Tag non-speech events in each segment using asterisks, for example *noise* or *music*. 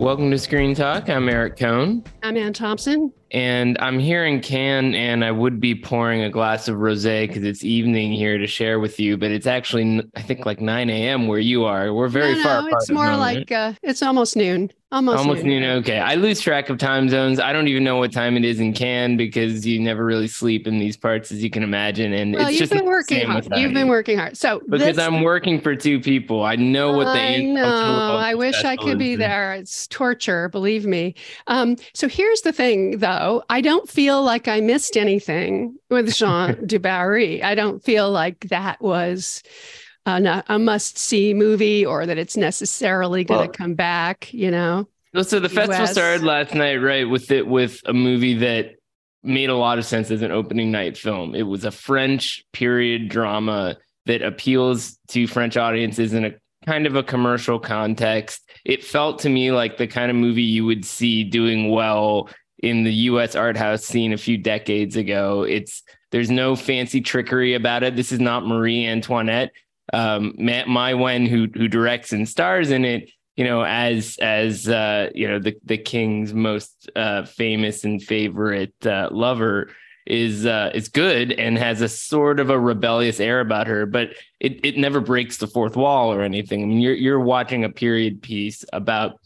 Welcome to Screen Talk. I'm Eric Kohn. I'm Anne Thompson. And I'm here in Cannes, and I would be pouring a glass of rosé because it's evening here to share with you. But it's actually, I think, like 9 a.m. where you are. We're very no, far. No, it's more like uh, it's almost noon. Almost, almost noon. noon. Okay, I lose track of time zones. I don't even know what time it is in Cannes because you never really sleep in these parts, as you can imagine. And well, it's you've just been working hard. You've been working hard. So because this, I'm working for two people, I know what the. I know. I wish I could be there. It's torture, believe me. Um, so here's the thing, though. I don't feel like I missed anything with Jeanne *laughs* Dubarry. I don't feel like that was a, a must see movie or that it's necessarily going to well, come back, you know? So the festival started last night, right? With it, with a movie that made a lot of sense as an opening night film. It was a French period drama that appeals to French audiences in a kind of a commercial context. It felt to me like the kind of movie you would see doing well in the US art house scene a few decades ago. It's there's no fancy trickery about it. This is not Marie Antoinette um, Maïwenn, who who directs and stars in it, you know, as as uh, you know the the king's most uh, famous and favorite uh, lover is uh, is good and has a sort of a rebellious air about her, but it it never breaks the fourth wall or anything. I mean, you're you're watching a period piece about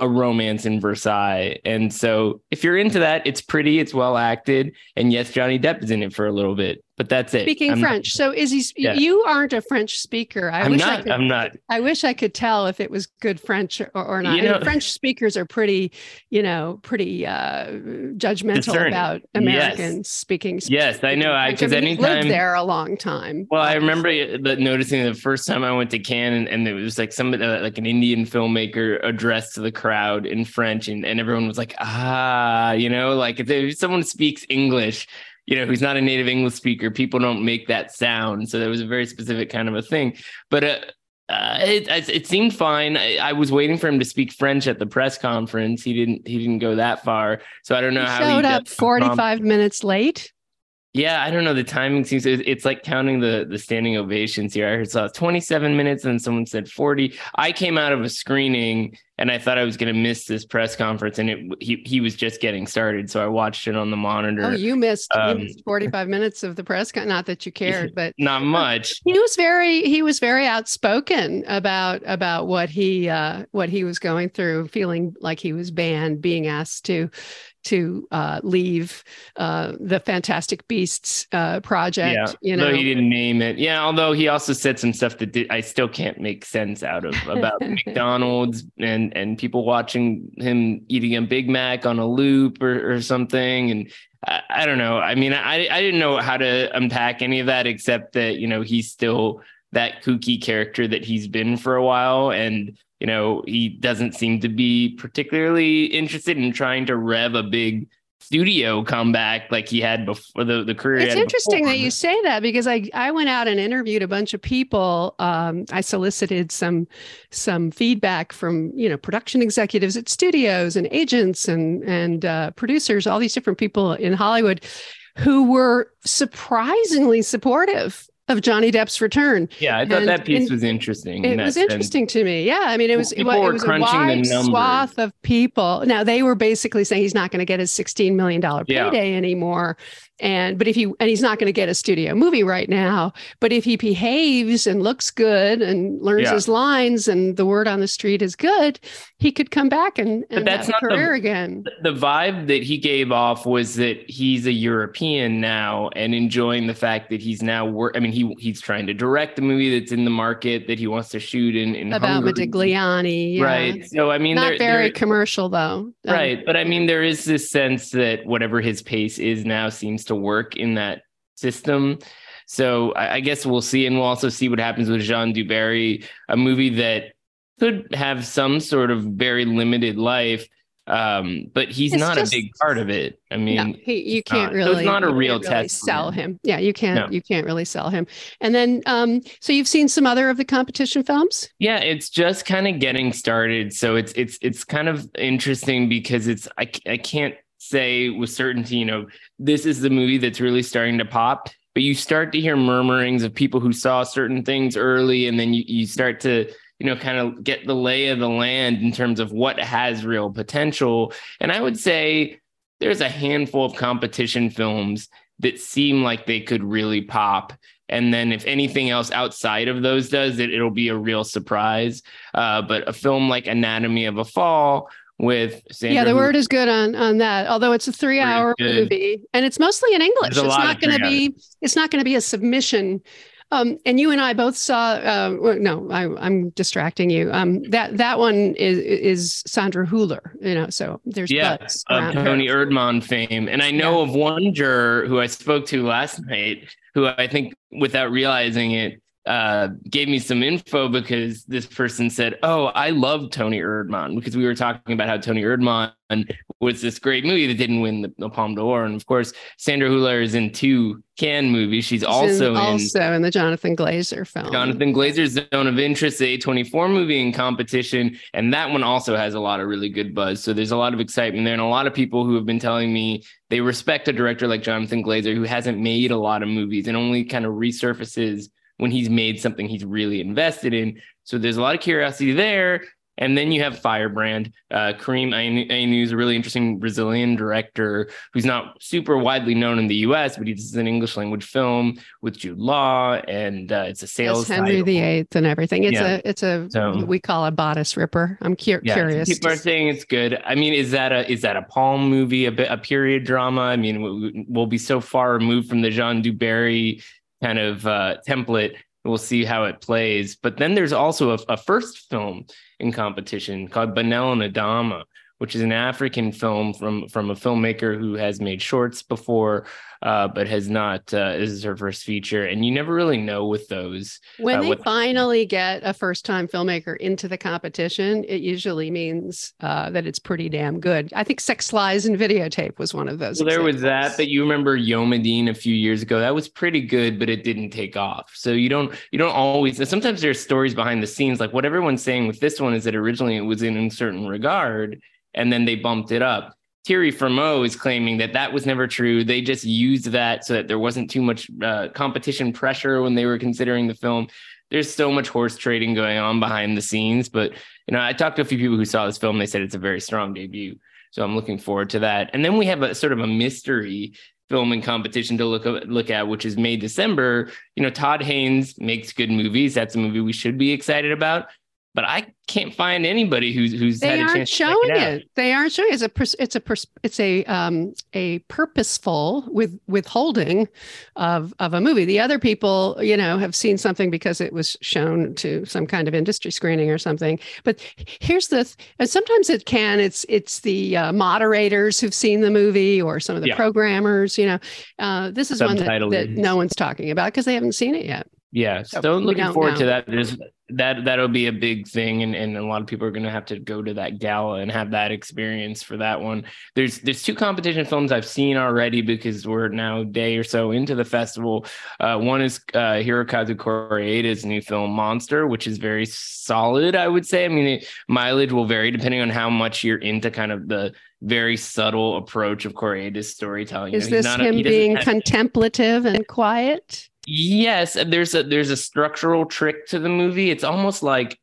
a romance in Versailles. And so if you're into that, it's pretty, it's well acted. And yes, Johnny Depp is in it for a little bit but that's it. Speaking I'm French. Not, so is he? Yeah. You aren't a French speaker. I am wish not. I could, I'm not. I wish I could tell if it was good French or, or not. You know, French speakers are pretty, you know, pretty uh, judgmental discerning. about Americans yes. speaking. Yes, I know. I Because I, mean, anytime lived there a long time. Well, obviously. I remember the, noticing the first time I went to Cannes, and, and it was like somebody, uh, like an Indian filmmaker addressed to the crowd in French, and, and everyone was like, ah, you know, like if, if someone speaks English you know, who's not a native English speaker, people don't make that sound. So there was a very specific kind of a thing. But uh, uh, it, it seemed fine. I, I, was waiting for him to speak French at the press conference. He didn't. He didn't go that far. So I don't know he how showed he up forty five minutes late. Yeah, I don't know. The timing seems it's like counting the the standing ovations here. I heard saw 27 minutes and someone said 40. I came out of a screening and I thought I was going to miss this press conference and it he he was just getting started, so I watched it on the monitor. Oh, you missed, um, you missed 45 minutes of the press con- not that you *laughs* cared, but not much. He was very he was very outspoken about about what he uh what he was going through, feeling like he was banned, being asked to to uh, leave uh, the Fantastic Beasts uh, project. Yeah, you know, he didn't name it. Yeah, although he also said some stuff that did, I still can't make sense out of about *laughs* McDonald's and and people watching him eating a Big Mac on a loop or, or something. And I, I don't know. I mean, I I didn't know how to unpack any of that except that you know he's still that kooky character that he's been for a while and you know, he doesn't seem to be particularly interested in trying to rev a big studio comeback like he had before the, the career. It's interesting before. that you say that because I, I went out and interviewed a bunch of people. Um, I solicited some some feedback from you know production executives at studios and agents and and uh, producers, all these different people in Hollywood who were surprisingly supportive of Johnny Depp's return. Yeah, I thought and, that piece was interesting. It was interesting to me. Yeah, I mean, it was well, it, was a wide swath of people. Now they were basically saying he's not going to get his sixteen million dollar payday yeah. anymore, and but if he and he's not going to get a studio movie right now but if he behaves and looks good and learns yeah. his lines and the word on the street is good he could come back and, and but that's not career the, again the vibe that he gave off was that he's a european now and enjoying the fact that he's now work i mean he he's trying to direct the movie that's in the market that he wants to shoot in, in about Hungary. Modigliani yeah. right so i mean not there, very there, commercial though right um, but i mean there is this sense that whatever his pace is now seems to work in that system. So I, I guess we'll see, and we'll also see what happens with Jeanne du Barry, a movie that could have some sort of very limited life um, but he's it's not just, a big part of it. I mean, no, he, you can't not, really. So it's not a real really test. Sell him. Yeah, you can't. No. You can't really sell him. And then, um, so you've seen some other of the competition films. Yeah, it's just kind of getting started. So it's it's it's kind of interesting because it's I I can't say with certainty, you know, this is the movie that's really starting to pop. But you start to hear murmurings of people who saw certain things early, and then you you start to you know, kind of get the lay of the land in terms of what has real potential. And I would say there's a handful of competition films that seem like they could really pop. And then if anything else outside of those does it, it'll be a real surprise. Uh, but a film like Anatomy of a Fall with Sandra yeah the word is good on on that although it's a three hour movie and it's mostly in english it's not going to be it's not going to be a submission um, and you and I both saw. Uh, no, I, am distracting you. Um, that that one is is Sandra Hüller. You know, so there's yeah of Toni her. Erdmann fame, and I know yeah. of one juror who I spoke to last night, who I think, without realizing it, uh, gave me some info because this person said, "Oh, I love Toni Erdmann," because we were talking about how Toni Erdmann was this great movie that didn't win the, the Palme d'Or, and of course, Sandra Hüller is in two Cannes movies. She's, She's also in, also in the Jonathan Glazer film, Jonathan Glazer's Zone of Interest, the A24 movie in competition, and that one also has a lot of really good buzz. So there's a lot of excitement there, and a lot of people who have been telling me they respect a director like Jonathan Glazer who hasn't made a lot of movies and only kind of resurfaces when he's made something he's really invested in. So there's a lot of curiosity there. And then you have Firebrand. Uh, Karim Aïnouz is a really interesting Brazilian director who's not super widely known in the U.S., but he does an English language film with Jude Law, and uh, it's a sales. Henry VIII and everything. It's yeah. a it's a so, we call a bodice ripper. I'm cu- yeah, curious. People are saying it's good. I mean, is that a is that a Palme movie, a bit a period drama? I mean, we'll be so far removed from the Jeanne du Barry kind of uh, template. We'll see how it plays. But then there's also a, a first film in competition called Banel and Adama, which is an African film from from a filmmaker who has made shorts before, uh, but has not. Uh, this is her first feature, and you never really know with those. When uh, they finally get a first time filmmaker into the competition, it usually means uh, that it's pretty damn good. I think Sex Lies and Videotape was one of those. Well, there was that, but you remember Yomeddine a few years ago. That was pretty good, but it didn't take off. So you don't you don't always. Sometimes there's stories behind the scenes, like what everyone's saying with this one is that originally it was in a certain regard, and then they bumped it up Thierry Frémaux is claiming that that was never true. They just used that so that there wasn't too much uh, competition pressure when they were considering the film. There's so much horse trading going on behind the scenes, but you know, I talked to a few people who saw this film. They said it's a very strong debut, so I'm looking forward to that. And then we have a sort of a mystery film filming competition to look look at, which is May December. You know, Todd Haynes makes good movies. That's a movie we should be excited about but I can't find anybody who's who's they aren't showing it, it, They aren't showing it. It's a it's a it's a um a purposeful with withholding of of a movie. The other people, you know, have seen something because it was shown to some kind of industry screening or something. But here's the and sometimes it can. It's it's the uh, moderators who've seen the movie or some of the yeah. programmers. You know, uh, this is one that, that no one's talking about because they haven't seen it yet. Yeah, so, so looking forward know. to that. There's that that'll be a big thing, and, and a lot of people are going to have to go to that gala and have that experience for that one. There's there's two competition films I've seen already because we're now a day or so into the festival. Uh, one is uh, Hirokazu Koreeda's new film Monster, which is very solid. I would say. I mean, it, mileage will vary depending on how much you're into kind of the very subtle approach of Koreeda's storytelling. Is you know, this him being have... contemplative and quiet? Yes, there's a there's a structural trick to the movie. It's almost like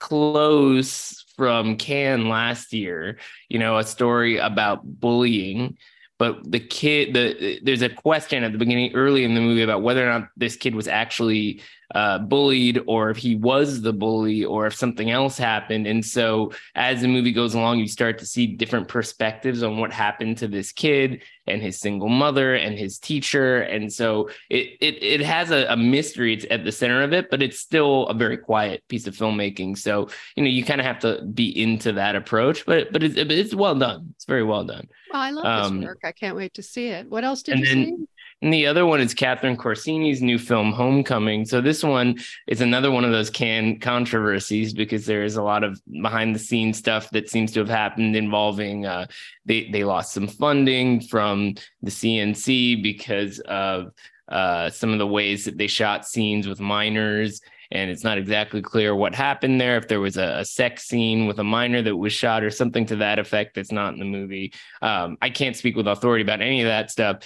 close from Cannes last year, you know, a story about bullying. But the kid, the there's a question at the beginning, early in the movie, about whether or not this kid was actually uh, bullied or if he was the bully or if something else happened. And so as the movie goes along, you start to see different perspectives on what happened to this kid and his single mother and his teacher. And so it it, it has a, a mystery it's at the center of it, but it's still a very quiet piece of filmmaking. So, you know, you kind of have to be into that approach, but but it's, it's well done. It's very well done. Well, I love um, this work. I can't wait to see it. What else did you then, see? And the other one is Catherine Corsini's new film, Homecoming. So this one is another one of those Cannes controversies because there is a lot of behind the scenes stuff that seems to have happened involving uh, they they lost some funding from the CNC because of uh, some of the ways that they shot scenes with minors and it's not exactly clear what happened there. If there was a, a, sex scene with a minor that was shot or something to that effect that's not in the movie. Um, I can't speak with authority about any of that stuff.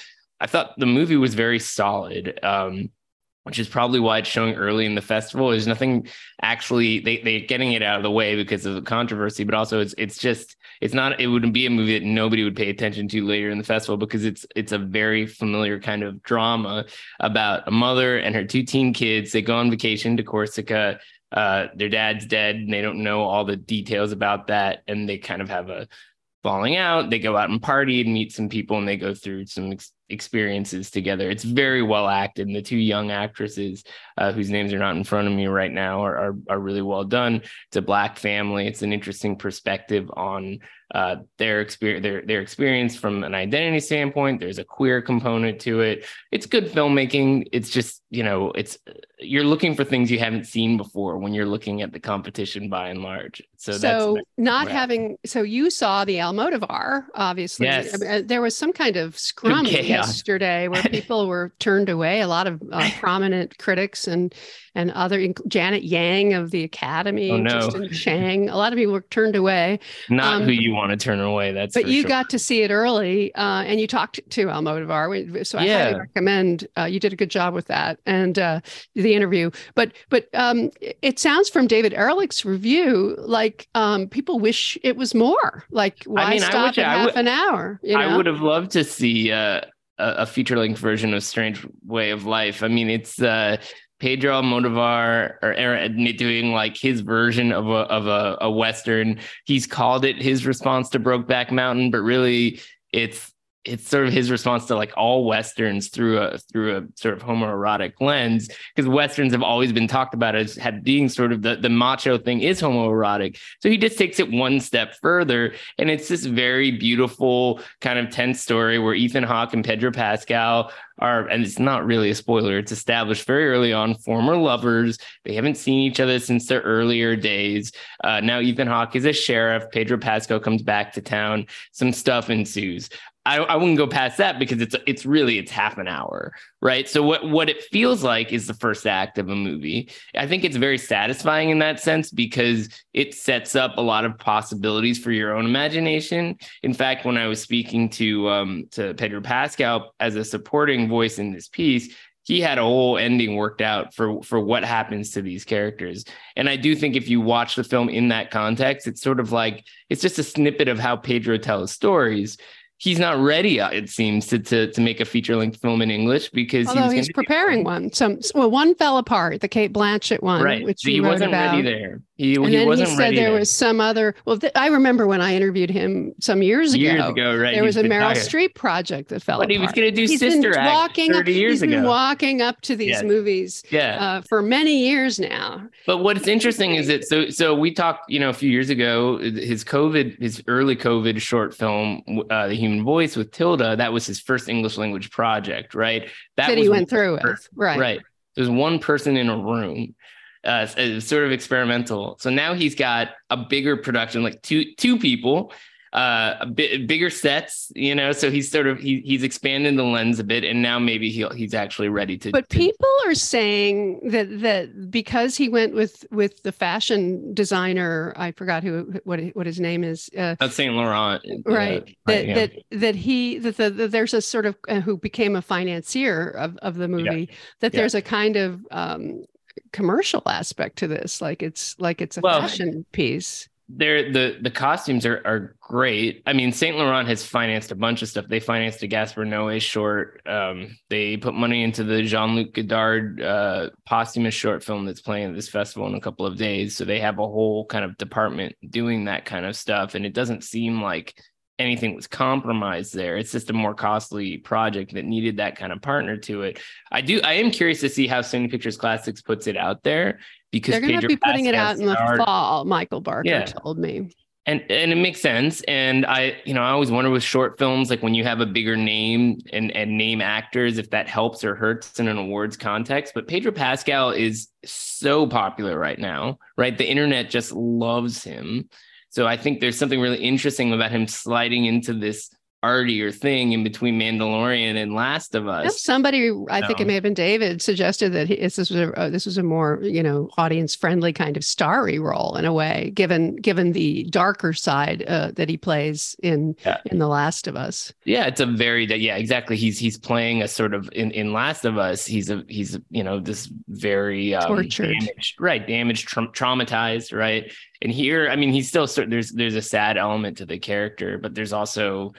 I thought the movie was very solid. Um, which is probably why it's showing early in the festival. There's nothing actually they they're getting it out of the way because of the controversy, but also it's it's just it's not it wouldn't be a movie that nobody would pay attention to later in the festival because it's it's a very familiar kind of drama about a mother and her two teen kids. They go on vacation to Corsica. Uh, their dad's dead and they don't know all the details about that, and they kind of have a falling out. They go out and party and meet some people, and they go through some ex- experiences together. It's very well acted. And the two young actresses, uh, whose names are not in front of me right now, are, are, are really well done. It's a black family. It's an interesting perspective on uh, their experience their their experience from an identity standpoint. There's a queer component to it. It's good filmmaking. It's just you know it's you're looking for things you haven't seen before when you're looking at the competition by and large. So, that's so not having so you saw the Almodovar obviously. Yes. Uh, there was some kind of scrum yesterday where *laughs* people were turned away. A lot of uh, prominent critics and and other Janet Yang of the Academy, oh, no. Justin *laughs* Chang. A lot of people were turned away. Not um, who you want to turn away. That's but you sure. got to see it early, uh, and you talked to Almodovar. So I yeah. highly recommend. Uh, you did a good job with that and uh, the interview. But but um, it sounds from David Ehrlich's review like um, people wish it was more. Like why I mean, stop at half would, an hour? You know? I would have loved to see. Uh, a, feature length version of Strange Way of Life. I mean, it's uh, Pedro Almodovar or, or doing like his version of a of a, a western. He's called it his response to Brokeback Mountain, but really it's it's sort of his response to like all westerns through a through a sort of homoerotic lens because westerns have always been talked about as had being sort of the the macho thing is homoerotic. So he just takes it one step further and it's this very beautiful kind of tense story where Ethan Hawke and Pedro Pascal are and it's not really a spoiler it's established very early on former lovers. They haven't seen each other since their earlier days. Uh, now Ethan Hawke is a sheriff. Pedro Pascal comes back to town. Some stuff ensues I, I wouldn't go past that because it's it's really it's half an hour, right? So what what it feels like is the first act of a movie. I think it's very satisfying in that sense because it sets up a lot of possibilities for your own imagination. In fact, when I was speaking to um, to Pedro Pascal as a supporting voice in this piece, he had a whole ending worked out for for what happens to these characters and i do think if you watch the film in that context it's sort of like it's just a snippet of how pedro tells stories he's not ready, uh, it seems, to to, to make a feature length film in English because Although he's preparing one. Some well, one fell apart, the Cate Blanchett one, right? Which so he wasn't about. ready there. He, and he then he said there, there was some other. Well, th- I remember when I interviewed him some years ago. Years ago, right? There was a Meryl Streep project that fell. But apart. he was going to do he's Sister Act walking thirty years he's ago. Been walking up to these yeah. movies, yeah. Uh, for many years now. But what's interesting is that so so we talked, you know, a few years ago, his COVID, his early COVID short film, uh, The Human Voice with Tilda, that was his first English language project, right? That, that he went through with, right? Right. There's one person in a room uh, sort of experimental. So now he's got a bigger production, like two two people, uh, a bit bigger sets, you know. So he's sort of he, he's expanding the lens a bit, and now maybe he he's actually ready to. But to, people are saying that that because he went with with the fashion designer, I forgot who what what his name is. Uh, That's Saint Laurent, uh, right? Uh, that yeah. that that he that the, the, there's a sort of uh, who became a financier of of the movie. Yeah. That yeah. there's a kind of um, commercial aspect to this like it's like it's a well, fashion piece. They're the the costumes are are great. I mean saint laurent has financed a bunch of stuff. They financed a gaspar noé short um, they put money into the jean-luc godard uh, posthumous short film that's playing at this festival in a couple of days. So they have a whole kind of department doing that kind of stuff. And it doesn't seem like anything was compromised there. It's just a more costly project that needed that kind of partner to it. I do. I am curious to see how Sony Pictures Classics puts it out there because they're going to be putting it out in the fall. Michael Barker yeah. told me. and and it makes sense and i you know i always wonder with short films like when you have a bigger name and and name actors if that helps or hurts in an awards context but pedro pascal is so popular right now right the internet just loves him so i think there's something really interesting about him sliding into this artier thing in between Mandalorian and Last of Us. somebody, I no. think it may have been David, suggested that he, this was a uh, this was a more you know audience friendly kind of starry role in a way, given given the darker side uh, that he plays in yeah. in The Last of Us. Yeah, it's a very yeah exactly. He's he's playing a sort of in in Last of Us. He's a he's you know this very um, tortured, damaged, right? Damaged, tra- traumatized, right? And here, I mean, he's still there's there's a sad element to the character, but there's also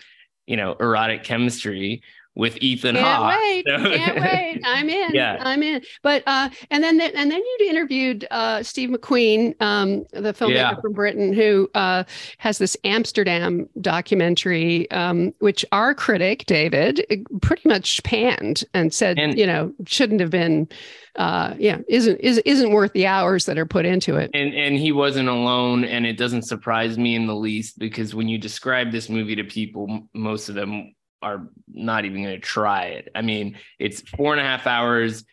you know, erotic chemistry with Ethan can't Hawke. Wait, so. Can't *laughs* wait. I'm in. Yeah. I'm in. But uh, and then and then you interviewed uh, Steve McQueen, um, the filmmaker yeah. from Britain, who uh, has this Amsterdam documentary, um, which our critic David pretty much panned and said, and, you know, shouldn't have been. Uh, yeah, isn't is, isn't worth the hours that are put into it. And and he wasn't alone, and it doesn't surprise me in the least because when you describe this movie to people, most of them are not even going to try it. I mean, it's four and a half hours,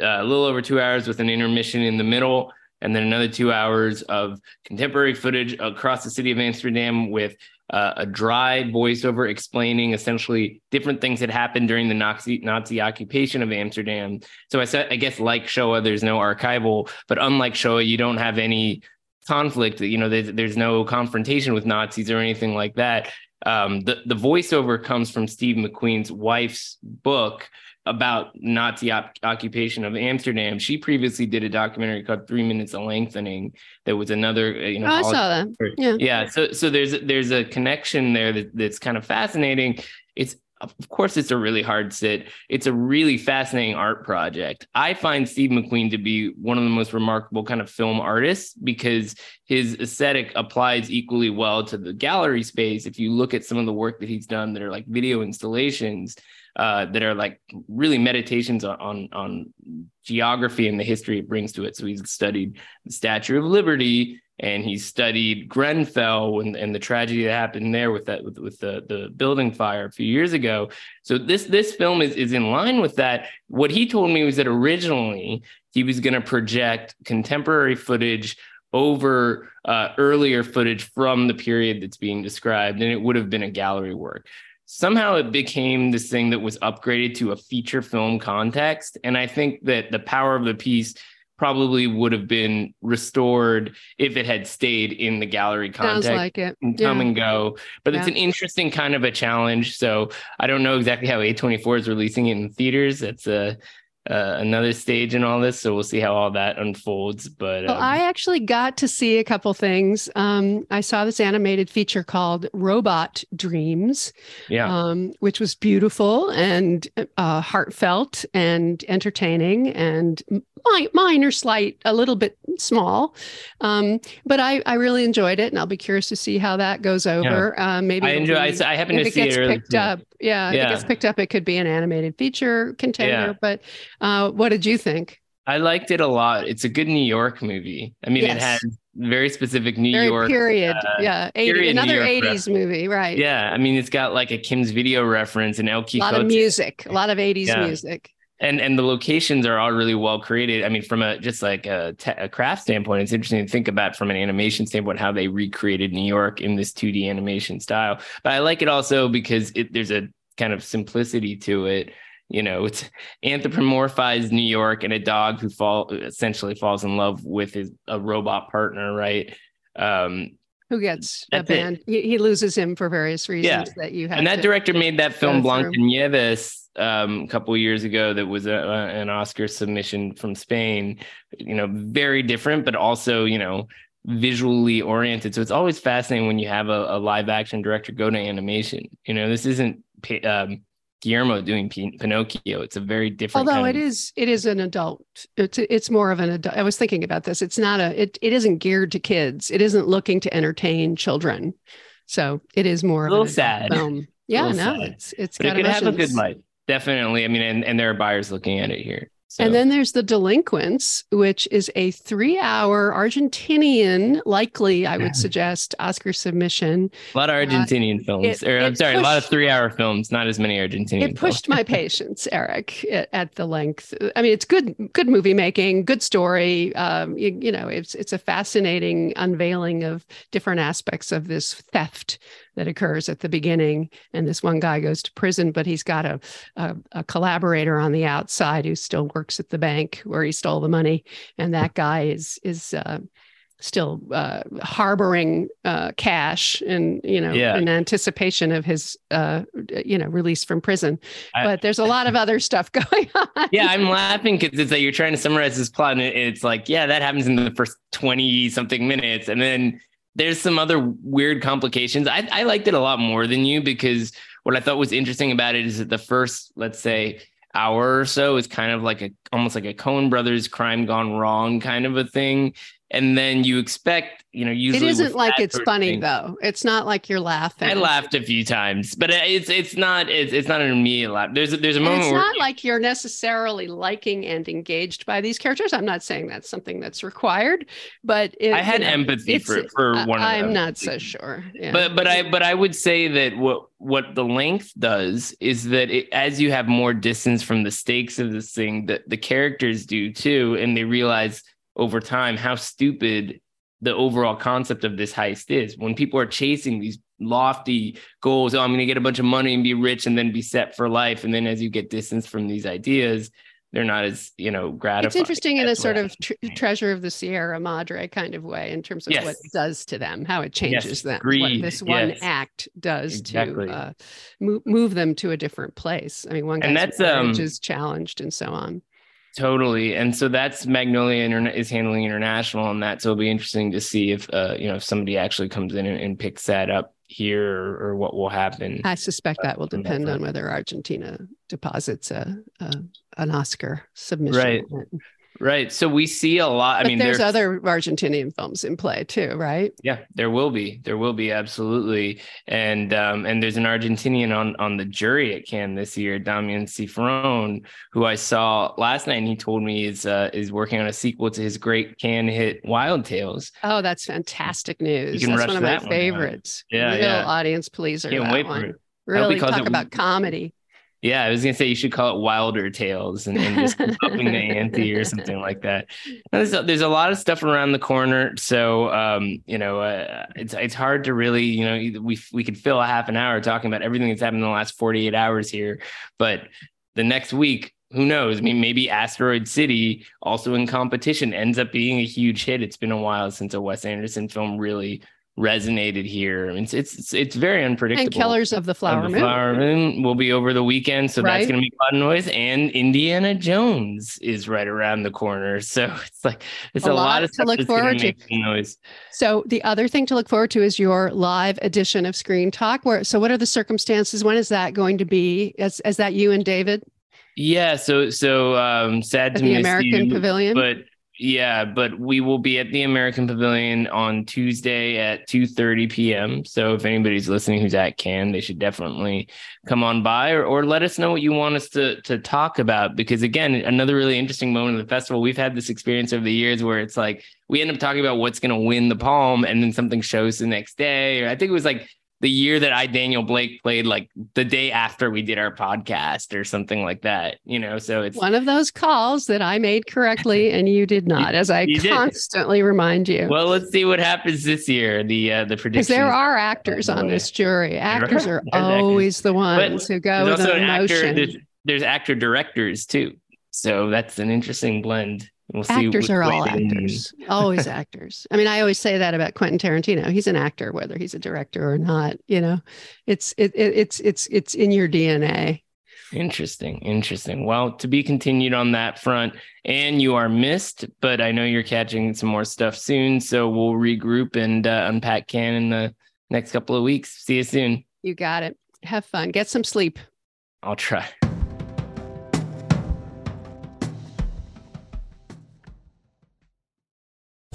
uh, a little over two hours with an intermission in the middle, and then another two hours of contemporary footage across the city of Amsterdam with uh, a dry voiceover explaining essentially different things that happened during the Nazi Nazi occupation of Amsterdam. So I said, I guess like Shoah, there's no archival, but unlike Shoah, you don't have any conflict. You know, there's, there's no confrontation with Nazis or anything like that. Um, the the voiceover comes from Steve McQueen's wife's book about Nazi op- occupation of Amsterdam. She previously did a documentary called Three Minutes of Lengthening. That was another, uh, you know, oh, I saw that. Yeah, yeah. So so there's there's a connection there that, that's kind of fascinating. It's of course it's a really hard sit. It's a really fascinating art project. I find steve mcqueen to be one of the most remarkable kind of film artists because his aesthetic applies equally well to the gallery space. If you look at some of the work that he's done that are like video installations uh, that are like really meditations on, on, on geography and the history it brings to it. So he's studied the statue of liberty and he studied Grenfell and, and the tragedy that happened there with that with, with the, the building fire a few years ago. So this this film is is in line with that. What he told me was that originally he was going to project contemporary footage over uh, earlier footage from the period that's being described, and it would have been a gallery work. Somehow it became this thing that was upgraded to a feature film context, and I think that the power of the piece probably would have been restored if it had stayed in the gallery context. Like it. And come yeah. and go. But yeah. it's an interesting kind of a challenge. So I don't know exactly how A24 is releasing it in theaters. That's a uh, another stage in all this. So we'll see how all that unfolds. But well, um, I actually got to see a couple things. Um, I saw this animated feature called Robot Dreams, yeah, um, which was beautiful and uh, heartfelt and entertaining and minor, slight, a little bit small. Um, but I, I really enjoyed it, and I'll be curious to see how that goes over. Yeah. Uh, maybe I enjoy. Be, I, I happen to see it, it picked up. Yeah, yeah, if it gets picked up, it could be an animated feature contender. Yeah. But uh, what did you think? I liked it a lot. It's a good New York movie. I mean, yes. it has very specific New very York period. Uh, yeah, 80, period another eighties movie, right? Yeah, I mean, it's got like a Kim's Video reference and El Quijote. A lot of music, a lot of eighties yeah. music and and the locations are all really well created. I mean from a just like a, te- a, craft standpoint it's interesting to think about from an animation standpoint how they recreated new york in this 2d animation style. But i like it also because it, there's a kind of simplicity to it. You know it's anthropomorphized new york and a dog who fall essentially falls in love with his a robot partner right? Um who gets abandoned he, he, loses him for various reasons yeah. that you have and that director made that film Blancanieves um, a couple years ago that was a, an Oscar submission from Spain. You know, very different, but also you know visually oriented. So it's always fascinating when you have a, a live action director go to animation. You know, this isn't um, Guillermo doing Pinocchio. It's a very different. Although it of... is, it is an adult. It's it's more of an adult. I was thinking about this. It's not a. It it isn't geared to kids. It isn't looking to entertain children. So it is more a little sad. Film. Yeah, no, sad. it's it's. But it could emotions. have a good life. Definitely. I mean, and, and there are buyers looking at it here. So. And then there's The Delinquents, which is a three hour Argentinian, likely, I would *laughs* suggest, Oscar submission. A lot of uh, Argentinian uh, films. It, or, I'm sorry, pushed, a lot of three hour films, not as many Argentinian It pushed my *laughs* patience, Eric, at, at, the length. I mean, it's good, good movie making, good story. Um, you, you know, it's, it's a fascinating unveiling of different aspects of this theft that occurs at the beginning. And this one guy goes to prison, but he's got a, a, a, collaborator on the outside who still works at the bank where he stole the money. And that guy is is uh, still uh, harboring uh, cash and you know yeah. in anticipation of his uh, you know release from prison. I, but there's a lot of other stuff *laughs* going on. Yeah, I'm laughing because it's like you're trying to summarize this plot, and it's like, yeah, that happens in the first twenty something minutes, and then there's some other weird complications. I, I liked it a lot more than you because what I thought was interesting about it is that the first, let's say, hour or so is kind of like a almost like a Coen Brothers crime gone wrong kind of a thing and then you expect you know usually it isn't like it's funny thing, though. It's not like you're laughing. I laughed a few times but it's it's not it's, it's not an immediate laugh. There's a, there's a moment it's where, not like you're necessarily liking and engaged by these characters. I'm not saying that's something that's required but it, i had you know, empathy for for one i'm them. not so sure. Yeah. but but i but i would say that what what the length does is that it, as you have more distance from the stakes of this thing that the characters do too and they realize over time how stupid the overall concept of this heist is. When people are chasing these lofty goals, oh, I'm going to get a bunch of money and be rich and then be set for life. And then as you get distance from these ideas, they're not as you know gratifying. It's interesting in a sort of tr- treasure of the Sierra Madre kind of way in terms of yes. what it does to them, how it changes yes. them, Greed. what this one yes. act does exactly. to uh, move, move them to a different place. I mean, one guy's and that's, um, is challenged and so on. Totally, and so that's Magnolia Internet is handling international on that. So it'll be interesting to see if uh, you know if somebody actually comes in and, and picks that up here or, or, what will happen. I suspect that will depend on whether Argentina deposits a, a an Oscar submission. Right. Right. So we see a lot. I mean, there's, other Argentinian films in play too, right? Yeah, there will be. There will be absolutely. And um, and there's an Argentinian on on the jury at Cannes this year, Damian Szifron, who I saw last night, and he told me is uh, is working on a sequel to his great Cannes hit Wild Tales. Oh, that's fantastic news. That's one of my favorites. One yeah, Real yeah. audience pleaser. Can't wait one. for it. Really talk about comedy. Yeah, I was gonna say you should call it Wilder Tales and, and just *laughs* upping the ante or something like that. There's a, there's a lot of stuff around the corner, so um, you know uh, it's it's hard to really you know we we could fill a half an hour talking about everything that's happened in the last 48 hours here, but the next week who knows? I mean, maybe Asteroid City, also in competition, ends up being a huge hit. It's been a while since a Wes Anderson film really resonated here. It's it's it's very unpredictable. And Killers of the Flower of the Moon. Flower Moon will be over the weekend, so right? that's going to be a lot of noise. And Indiana Jones is right around the corner, *laughs* so it's like it's a, a lot, lot, of to look forward to. Noise. So the other thing to look forward to is your live edition of Screen Talk. Where so what are the circumstances? When is that going to be? Is is that you and David? Yeah, so so um sad At to the miss American you, Pavilion, but yeah, but we will be at the American Pavilion on Tuesday at 2:30 p.m. So if anybody's listening who's at Cannes, they should definitely come on by or, or let us know what you want us to to talk about. Because again, another really interesting moment of the festival. We've had this experience over the years where it's like we end up talking about what's going to win the palm, and then something shows the next day. Or I think it was like the year that I Daniel Blake played like the day after we did our podcast or something like that, you know. So it's one of those calls that I made correctly *laughs* and you did not, as I constantly did. remind you. Well, let's see what happens this year. The uh, the prediction. there are actors on this *laughs* jury. Actors are always the ones but who go with the emotion. Actor, there's, there's actor directors too. So that's an interesting blend. We'll actors are all actors, *laughs* always actors. I mean, I always say that about Quentin Tarantino. He's an actor, whether he's a director or not. You know, it's it, it, it's it's it's in your DNA. Interesting, interesting. Well, to be continued on that front. And you are missed, but I know you're catching some more stuff soon, so we'll regroup and uh, unpack Cannes in the next couple of weeks. See you soon. You got it. Have fun. Get some sleep. I'll try.